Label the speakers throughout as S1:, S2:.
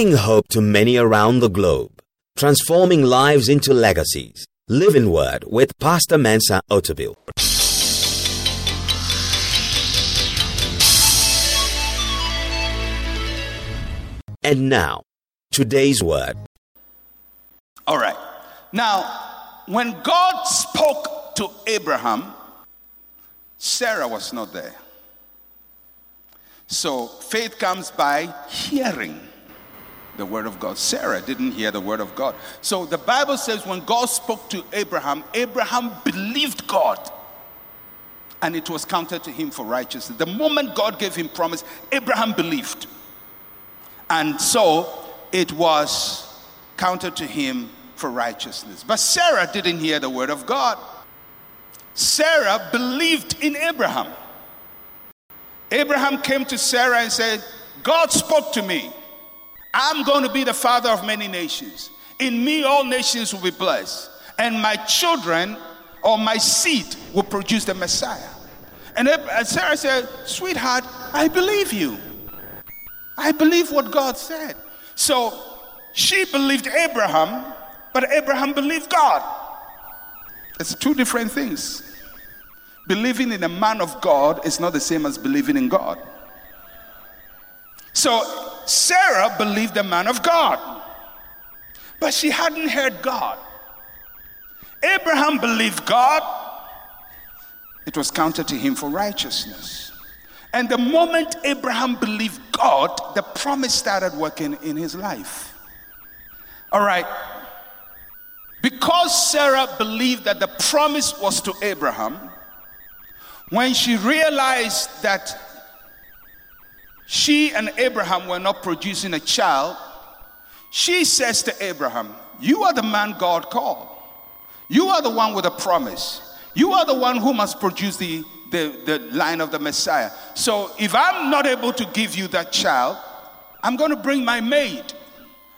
S1: bringing hope to many around the globe, transforming lives into legacies. Living Word with Pastor Mensa Otabil. And now, today's word.
S2: All right. Now, when God spoke to Abraham, Sarah was not there. So faith comes by hearing the word of God. Sarah didn't hear the word of God. So the Bible says when God spoke to Abraham, Abraham believed God and it was counted to him for righteousness. The moment God gave him promise, Abraham believed. And so it was counted to him for righteousness. But Sarah didn't hear the word of God. Sarah believed in Abraham. Abraham came to Sarah and said, God spoke to me. I'm going to be the father of many nations. In me, all nations will be blessed. And my children or my seed will produce the Messiah. And Sarah said, Sweetheart, I believe you. I believe what God said. So she believed Abraham, but Abraham believed God. It's two different things. Believing in a man of God is not the same as believing in God. So Sarah believed the man of God, but she hadn't heard God. Abraham believed God, it was counted to him for righteousness. And the moment Abraham believed God, the promise started working in his life. All right. Because Sarah believed that the promise was to Abraham, when she realized that she and Abraham were not producing a child, she says to Abraham, You are the man God called. You are the one with a promise. You are the one who must produce the, the, the line of the Messiah. So if I'm not able to give you that child, I'm going to bring my maid.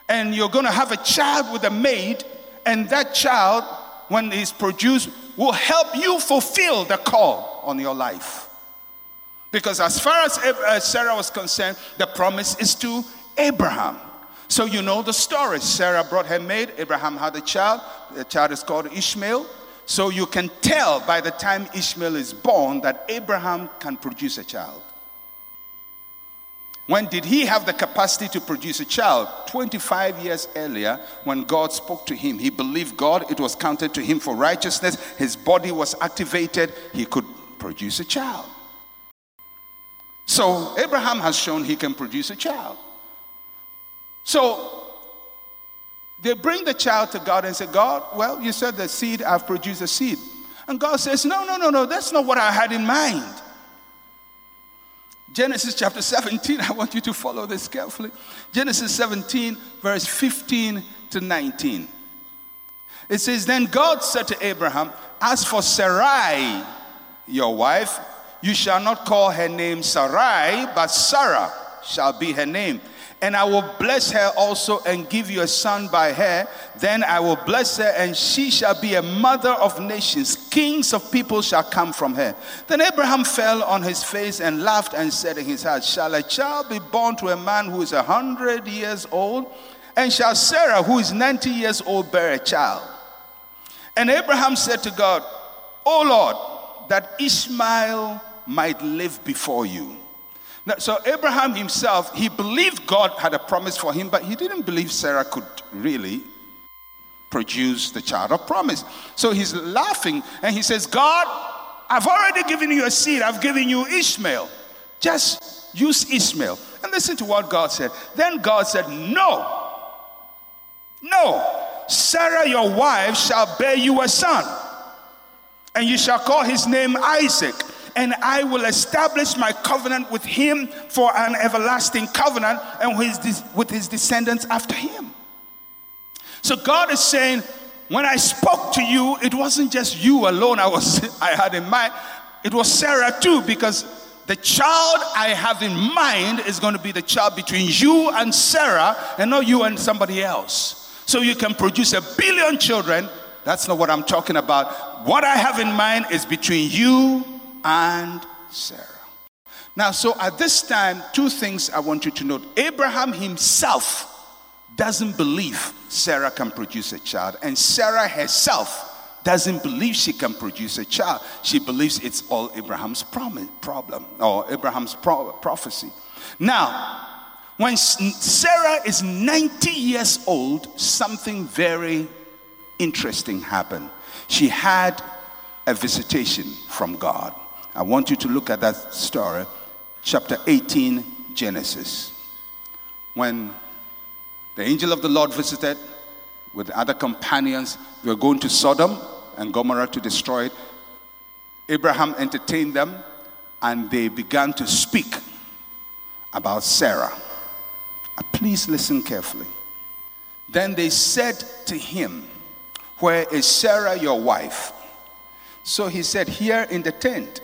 S2: And you're going to have a child with a maid, and that child, when he's produced, will help you fulfill the call on your life. Because as far as uh, Sarah was concerned, the promise is to Abraham. So you know the story. Sarah brought her maid, Abraham had a child. The child is called Ishmael. So you can tell by the time Ishmael is born that Abraham can produce a child. When did he have the capacity to produce a child? 25 years earlier, when God spoke to him. He believed God, it was counted to him for righteousness. His body was activated, he could produce a child. So, Abraham has shown he can produce a child. So, they bring the child to God and say, God, well, you said the seed, I've produced a seed. And God says, No, no, no, no, that's not what I had in mind. Genesis chapter 17, I want you to follow this carefully. Genesis 17, verse 15 to 19. It says, Then God said to Abraham, As for Sarai, your wife, you shall not call her name Sarai, but Sarah shall be her name and I will bless her also and give you a son by her. Then I will bless her, and she shall be a mother of nations. Kings of people shall come from her. Then Abraham fell on his face and laughed and said in his heart, Shall a child be born to a man who is a hundred years old? And shall Sarah, who is ninety years old, bear a child? And Abraham said to God, O Lord, that Ishmael might live before you. Now, so Abraham himself, he believed God had a promise for him, but he didn't believe Sarah could really produce the child of promise. So he's laughing and he says, God, I've already given you a seed, I've given you Ishmael. Just use Ishmael. And listen to what God said. Then God said, No, no, Sarah, your wife, shall bear you a son, and you shall call his name Isaac and I will establish my covenant with him for an everlasting covenant and with his, with his descendants after him. So God is saying, when I spoke to you, it wasn't just you alone I was I had in mind. It was Sarah too, because the child I have in mind is going to be the child between you and Sarah, and not you and somebody else. So you can produce a billion children. That's not what I'm talking about. What I have in mind is between you and Sarah. Now, so at this time, two things I want you to note. Abraham himself doesn't believe Sarah can produce a child, and Sarah herself doesn't believe she can produce a child. She believes it's all Abraham's problem or Abraham's pro- prophecy. Now, when Sarah is 90 years old, something very interesting happened. She had a visitation from God. I want you to look at that story, chapter 18, Genesis. When the angel of the Lord visited with other companions, they were going to Sodom and Gomorrah to destroy it. Abraham entertained them and they began to speak about Sarah. Please listen carefully. Then they said to him, Where is Sarah, your wife? So he said, Here in the tent.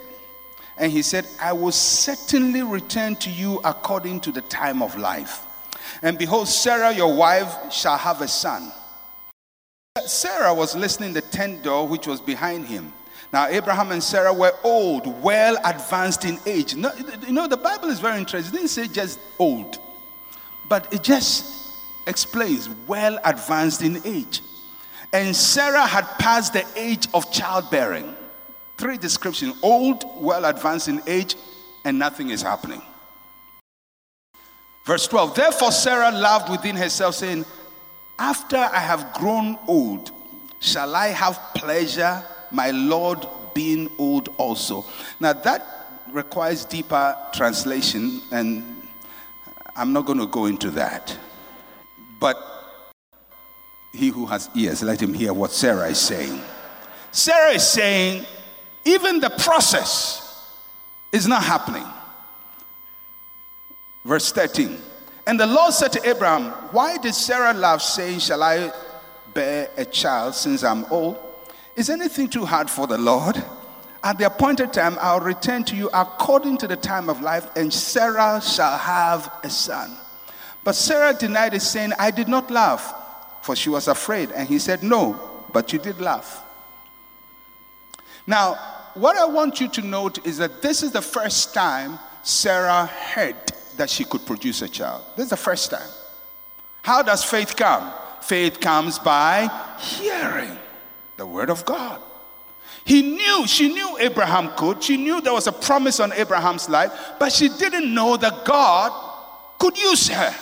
S2: And he said, I will certainly return to you according to the time of life. And behold, Sarah, your wife, shall have a son. Sarah was listening the tent door which was behind him. Now, Abraham and Sarah were old, well advanced in age. you know, the Bible is very interesting. It didn't say just old, but it just explains well advanced in age. And Sarah had passed the age of childbearing. Three descriptions old, well advanced in age, and nothing is happening. Verse 12 Therefore, Sarah laughed within herself, saying, After I have grown old, shall I have pleasure my Lord being old also. Now, that requires deeper translation, and I'm not going to go into that. But he who has ears, let him hear what Sarah is saying. Sarah is saying, even the process is not happening. Verse 13. And the Lord said to Abraham, Why did Sarah laugh, saying, Shall I bear a child since I'm old? Is anything too hard for the Lord? At the appointed time, I'll return to you according to the time of life, and Sarah shall have a son. But Sarah denied it, saying, I did not laugh, for she was afraid. And he said, No, but you did laugh. Now, what I want you to note is that this is the first time Sarah heard that she could produce a child. This is the first time. How does faith come? Faith comes by hearing the word of God. He knew, she knew Abraham could. She knew there was a promise on Abraham's life, but she didn't know that God could use her.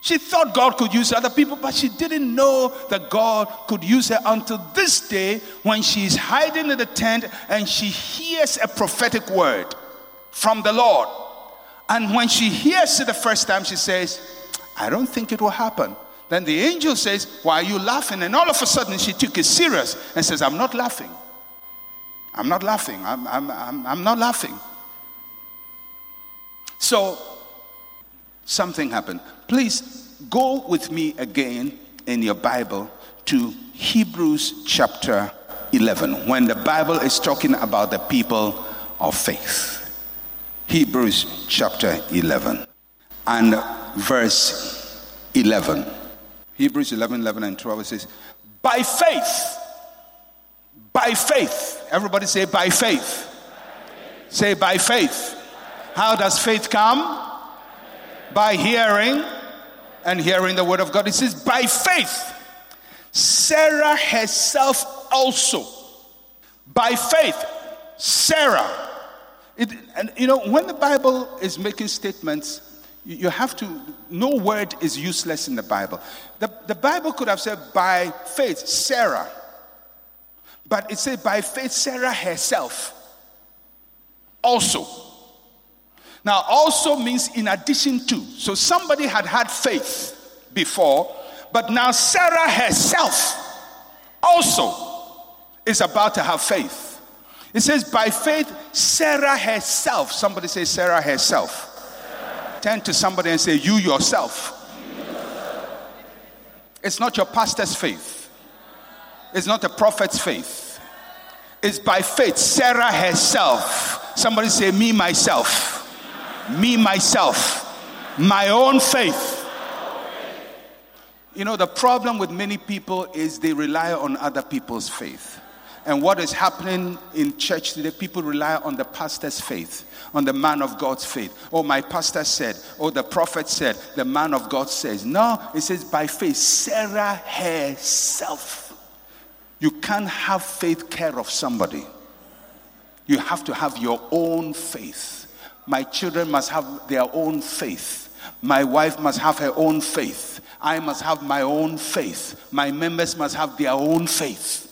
S2: She thought God could use other people, but she didn't know that God could use her until this day when she's hiding in the tent and she hears a prophetic word from the Lord. And when she hears it the first time, she says, I don't think it will happen. Then the angel says, Why are you laughing? And all of a sudden she took it serious and says, I'm not laughing. I'm not laughing. I'm, I'm, I'm, I'm not laughing. So something happened. Please go with me again in your Bible to Hebrews chapter 11 when the Bible is talking about the people of faith. Hebrews chapter 11 and verse 11. Hebrews 11, 11 and 12, says, By faith, by faith. Everybody say, by faith. Say, by faith. How does faith come? By hearing and hearing the word of God. It says, by faith. Sarah herself also. By faith, Sarah. It, and you know, when the Bible is making statements, you have to, no word is useless in the Bible. The, the Bible could have said, by faith, Sarah. But it said, by faith, Sarah herself. Also. Now, also means in addition to. So somebody had had faith before, but now Sarah herself also is about to have faith. It says, by faith, Sarah herself. Somebody say, Sarah herself Turn to somebody and say, You yourself. It's not your pastor's faith, it's not a prophet's faith. It's by faith. Sarah herself. Somebody say, Me, myself. Me, myself. My own faith. You know, the problem with many people is they rely on other people's faith. And what is happening in church today, people rely on the pastor's faith, on the man of God's faith. Oh, my pastor said, oh, the prophet said, the man of God says. No, it says by faith. Sarah herself. You can't have faith care of somebody. You have to have your own faith. My children must have their own faith. My wife must have her own faith. I must have my own faith. My members must have their own faith.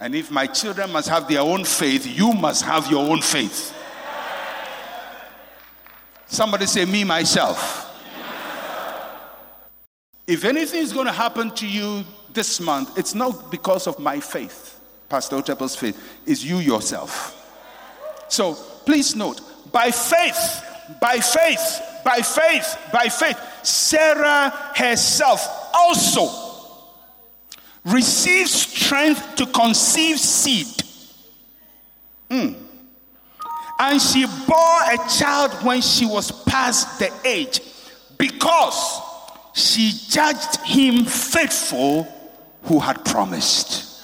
S2: And if my children must have their own faith, you must have your own faith. Somebody say, Me, myself. If anything is going to happen to you this month, it's not because of my faith, Pastor Otabil's faith, it's you yourself. So please note, by faith, by faith, by faith, by faith, Sarah herself also received strength to conceive seed. Mm. And she bore a child when she was past the age because she judged him faithful who had promised.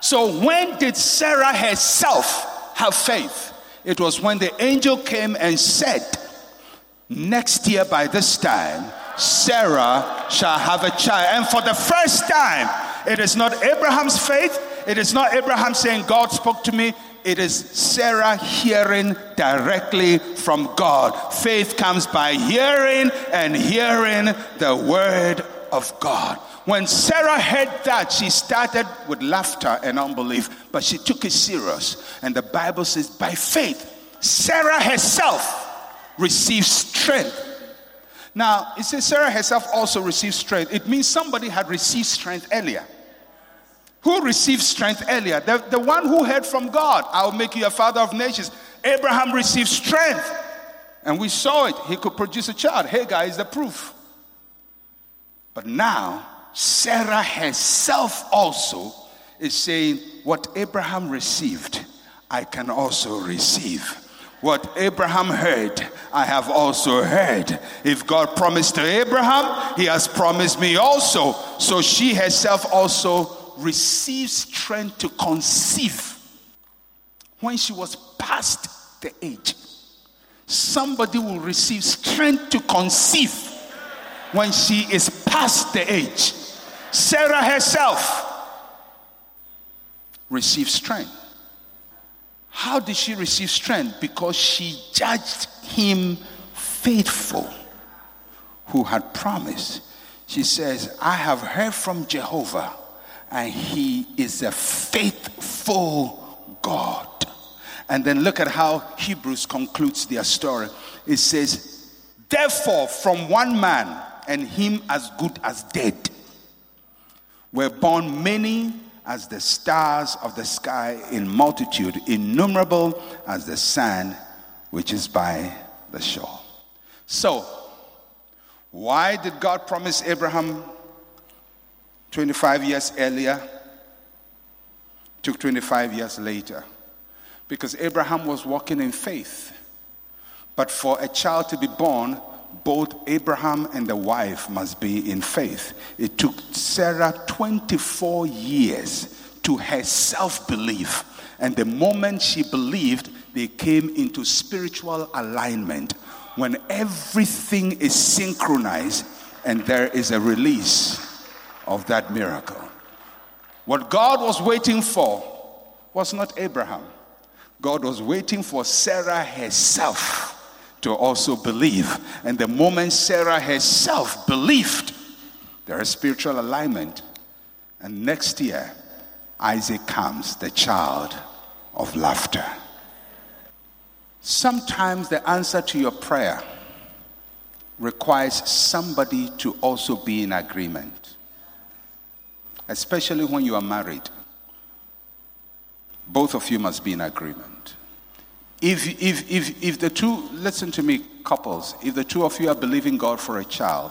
S2: So, when did Sarah herself have faith? It was when the angel came and said, Next year by this time, Sarah shall have a child. And for the first time, it is not Abraham's faith, it is not Abraham saying, God spoke to me. It is Sarah hearing directly from God. Faith comes by hearing and hearing the word of God. When Sarah heard that, she started with laughter and unbelief, but she took it serious. And the Bible says, by faith, Sarah herself received strength now, it says Sarah herself also received strength. It means somebody had received strength earlier. Who received strength earlier? The, the one who heard from God, I will make you a father of nations. Abraham received strength. And we saw it. He could produce a child. Hagar is the proof. But now, Sarah herself also is saying, What Abraham received, I can also receive. What Abraham heard, I have also heard. If God promised to Abraham, he has promised me also. So she herself also receives strength to conceive when she was past the age. Somebody will receive strength to conceive when she is past the age. Sarah herself received strength. How did she receive strength? Because she judged him faithful who had promised. She says, I have heard from Jehovah, and he is a faithful God. And then look at how Hebrews concludes their story. It says, Therefore, from one man, and him as good as dead, were born many as the stars of the sky in multitude, innumerable as the sand which is by the shore. So, why did God promise Abraham 25 years earlier? Took 25 years later. Because Abraham was walking in faith. But for a child to be born, both Abraham and the wife must be in faith. It took Sarah 24 years to herself believe. And the moment she believed, they came into spiritual alignment when everything is synchronized and there is a release of that miracle. What God was waiting for was not Abraham, God was waiting for Sarah herself to also believe. And the moment Sarah herself believed, there is spiritual alignment. And next year, Isaac comes, the child of laughter. Sometimes the answer to your prayer requires somebody to also be in agreement, especially when you are married. Both of you must be in agreement. If, if, if, if the two, listen to me, couples, if the two of you are believing God for a child,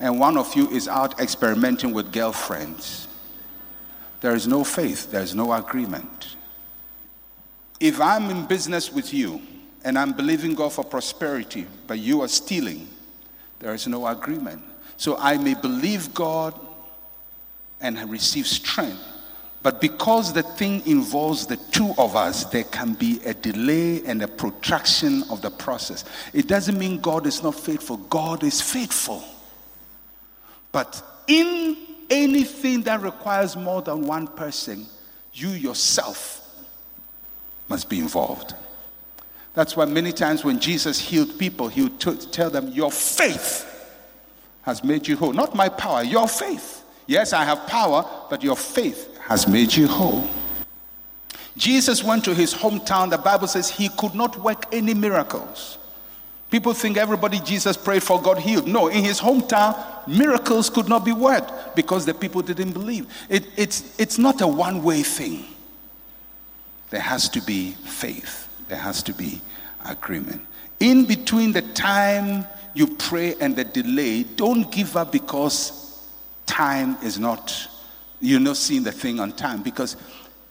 S2: and one of you is out experimenting with girlfriends, there is no faith, there is no agreement. If I'm in business with you and I'm believing God for prosperity, but you are stealing, there is no agreement. So I may believe God and receive strength, But because the thing involves the two of us, there can be a delay and a protraction of the process. It doesn't mean God is not faithful, God is faithful. But in anything that requires more than one person, you yourself must be involved. That's why many times when Jesus healed people, he would t- tell them, Your faith has made you whole. Not my power, your faith. Yes, I have power, but your faith has made you whole. Jesus went to his hometown. The Bible says he could not work any miracles. People think everybody Jesus prayed for got healed. No, in his hometown, miracles could not be worked because the people didn't believe. It, it's, it's not a one way thing. There has to be faith, there has to be agreement. In between the time you pray and the delay, don't give up because time is not you're not seeing the thing on time because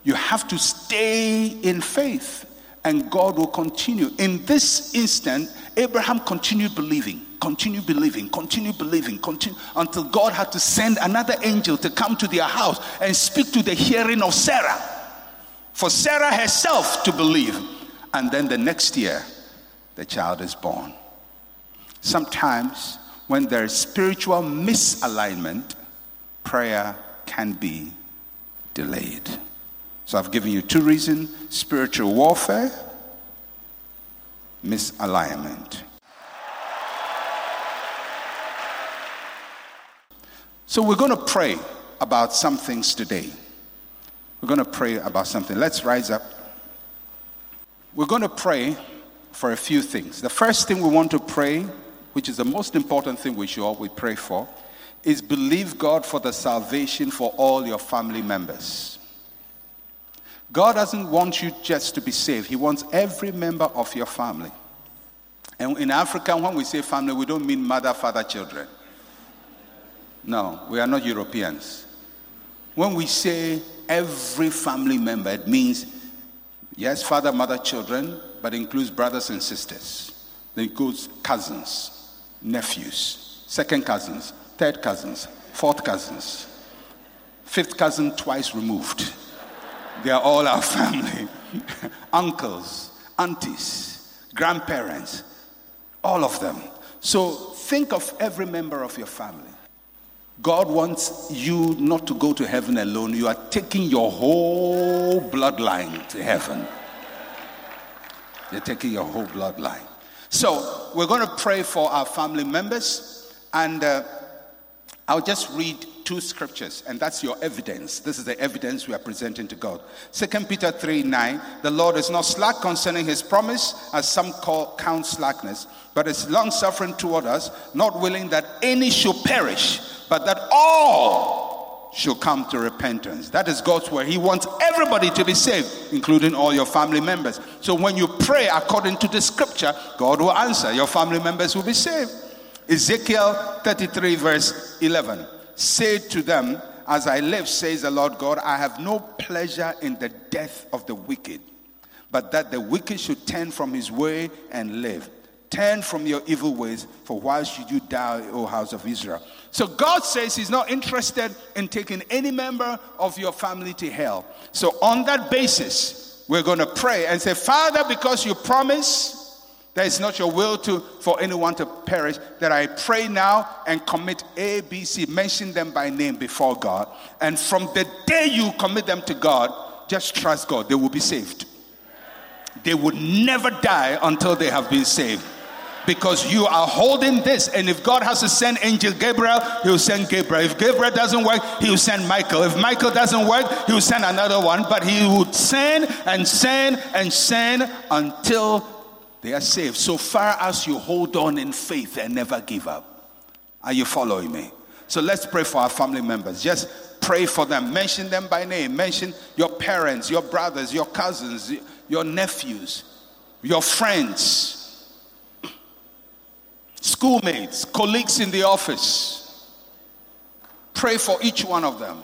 S2: you have to stay in faith and God will continue. In this instant, Abraham continued believing, continued believing, continued believing, continue until God had to send another angel to come to their house and speak to the hearing of Sarah. For Sarah herself to believe. And then the next year, the child is born. Sometimes, when there is spiritual misalignment, prayer can be delayed. So I've given you two reasons spiritual warfare, misalignment. So we're going to pray about some things today. We're going to pray about something. Let's rise up. We're going to pray for a few things. The first thing we want to pray, which is the most important thing we should always pray for, is believe God for the salvation for all your family members. God doesn't want you just to be saved, He wants every member of your family. And in Africa, when we say family, we don't mean mother, father, children. No, we are not Europeans. When we say every family member, it means yes, father, mother, children, but includes brothers and sisters. It includes cousins, nephews, second cousins, third cousins, fourth cousins, fifth cousin twice removed. They are all our family. Uncles, aunties, grandparents, all of them. So think of every member of your family. God wants you not to go to heaven alone. You are taking your whole bloodline to heaven. You're taking your whole bloodline. So we're going to pray for our family members. And uh, I'll just read two scriptures, and that's your evidence. This is the evidence we are presenting to God. Second Peter 3 9, the Lord is not slack concerning his promise, as some call count slackness, but is long suffering toward us, not willing that any should perish, but that all should come to repentance. That is God's word. He wants everybody to be saved, including all your family members. So when you pray according to the scripture, God will answer. Your family members will be saved. Ezekiel 33, verse 11. Say to them, As I live, says the Lord God, I have no pleasure in the death of the wicked, but that the wicked should turn from his way and live. Turn from your evil ways, for why should you die, O house of Israel? So God says He's not interested in taking any member of your family to hell. So, on that basis, we're going to pray and say, Father, because you promise that it's not your will to for anyone to perish. That I pray now and commit A, B, C, mention them by name before God. And from the day you commit them to God, just trust God. They will be saved. They would never die until they have been saved. Because you are holding this, and if God has to send angel Gabriel, he'll send Gabriel. If Gabriel doesn't work, he'll send Michael. If Michael doesn't work, he'll send another one. But he would send and send and send until they are saved so far as you hold on in faith and never give up. Are you following me? So let's pray for our family members. Just pray for them. Mention them by name. Mention your parents, your brothers, your cousins, your nephews, your friends, schoolmates, colleagues in the office. Pray for each one of them.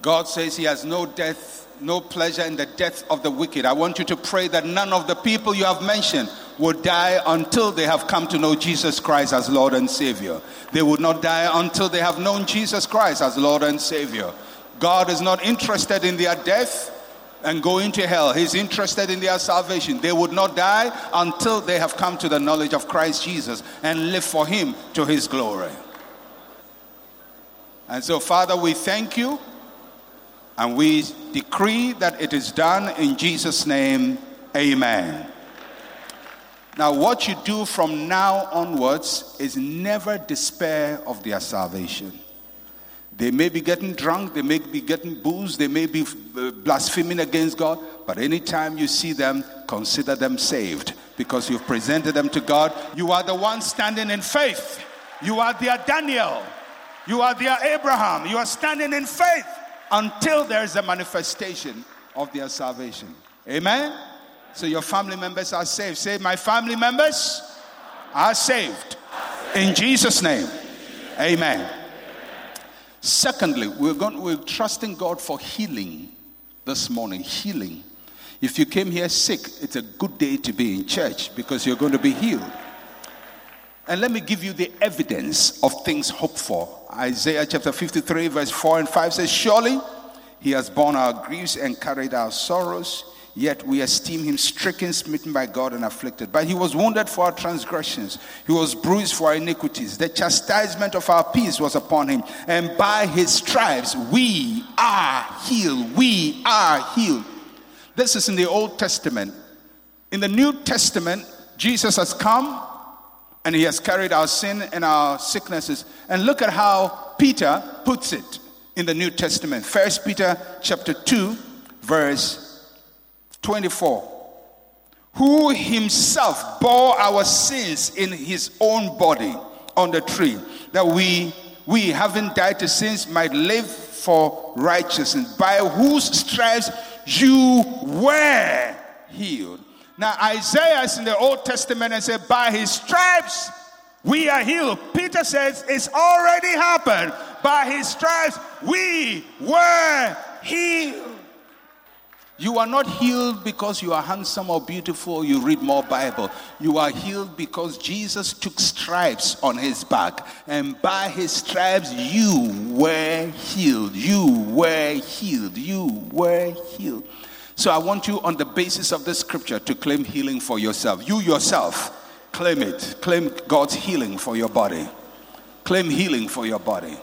S2: God says He has no death no pleasure in the death of the wicked. I want you to pray that none of the people you have mentioned would die until they have come to know Jesus Christ as Lord and Savior. They would not die until they have known Jesus Christ as Lord and Savior. God is not interested in their death and going to hell. He's interested in their salvation. They would not die until they have come to the knowledge of Christ Jesus and live for Him to His glory. And so, Father, we thank you and we decree that it is done in Jesus' name. Amen. Now, what you do from now onwards is never despair of their salvation. They may be getting drunk, they may be getting booze, they may be uh, blaspheming against God, but anytime you see them, consider them saved because you've presented them to God. You are the one standing in faith. You are their Daniel. You are their Abraham. You are standing in faith until there is a manifestation of their salvation. Amen. So your family members are saved. Say, my family members are saved. In Jesus' name. Amen. Secondly, we're, going, we're trusting God for healing this morning. Healing. If you came here sick, it's a good day to be in church because you're going to be healed. And let me give you the evidence of things hoped for. Isaiah chapter 53, verse 4 and 5 says, Surely he has borne our griefs and carried our sorrows. Yet we esteem him stricken, smitten by God, and afflicted. But he was wounded for our transgressions, he was bruised for our iniquities. The chastisement of our peace was upon him, and by his stripes we are healed. We are healed. This is in the Old Testament. In the New Testament, Jesus has come and he has carried our sin and our sicknesses. And look at how Peter puts it in the New Testament. First Peter chapter 2, verse 24 who himself bore our sins in his own body on the tree that we we having died to sins might live for righteousness by whose stripes you were healed now isaiah is in the old testament and said by his stripes we are healed peter says it's already happened by his stripes we were healed you are not healed because you are handsome or beautiful you read more Bible. You are healed because Jesus took stripes on his back. And by his stripes, you were healed. You were healed. You were healed. So I want you, on the basis of this scripture, to claim healing for yourself. You yourself, claim it. Claim God's healing for your body. Claim healing for your body.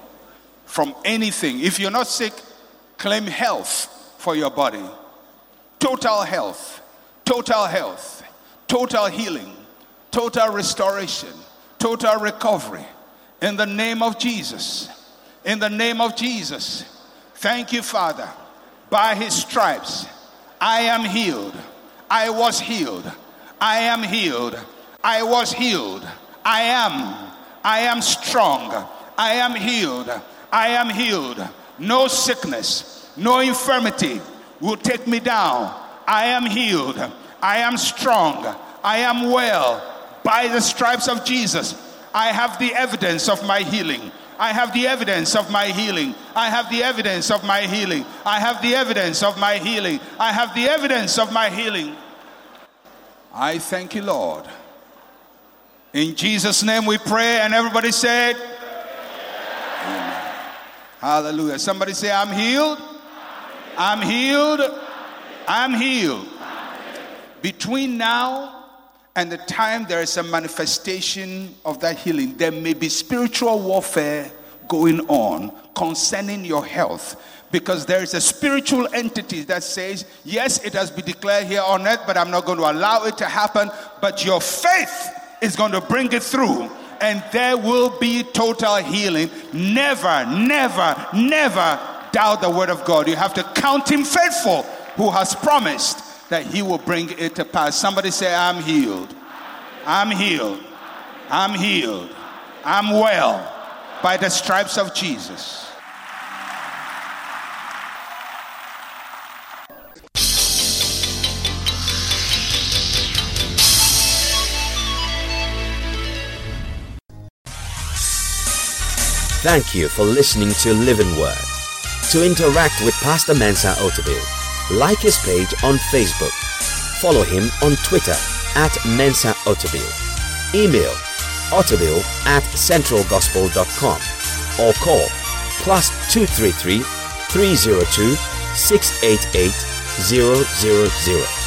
S2: From anything. If you're not sick, claim health for your body total health, total health, total healing, total restoration, total recovery. In the name of Jesus. In the name of Jesus. Thank you, Father. By his stripes, I am healed. I was healed. I am healed. I was healed. I am. I am strong. I am healed. I am healed. No sickness, no infirmity, will take me down. I am healed. I am strong. I am well. By the stripes of Jesus, I have the evidence of my healing. I have the evidence of my healing. I have the evidence of my healing. I have the evidence of my healing. I have the evidence of my healing. I thank you, Lord. In Jesus' name we pray, and everybody said, Amen. Hallelujah. Somebody say, I'm healed. I'm healed. I'm healed. Between now and the time there is a manifestation of that healing, there may be spiritual warfare going on concerning your health because there is a spiritual entity that says, Yes, it has been declared here on earth, but I'm not going to allow it to happen. But your faith is going to bring it through, and there will be total healing. Never, never, never doubt the word of God. You have to count him faithful who has promised that he will bring it to pass. Somebody say, I'm healed. I'm healed. I'm healed. I'm well by the stripes of Jesus.
S1: Thank you for listening to Living Word. To interact with Pastor Mensa Otabil, like his page on Facebook. Follow him on Twitter at Mensa Otabil. Email otabil at centralgospel.com or call plus 233 302 688 000.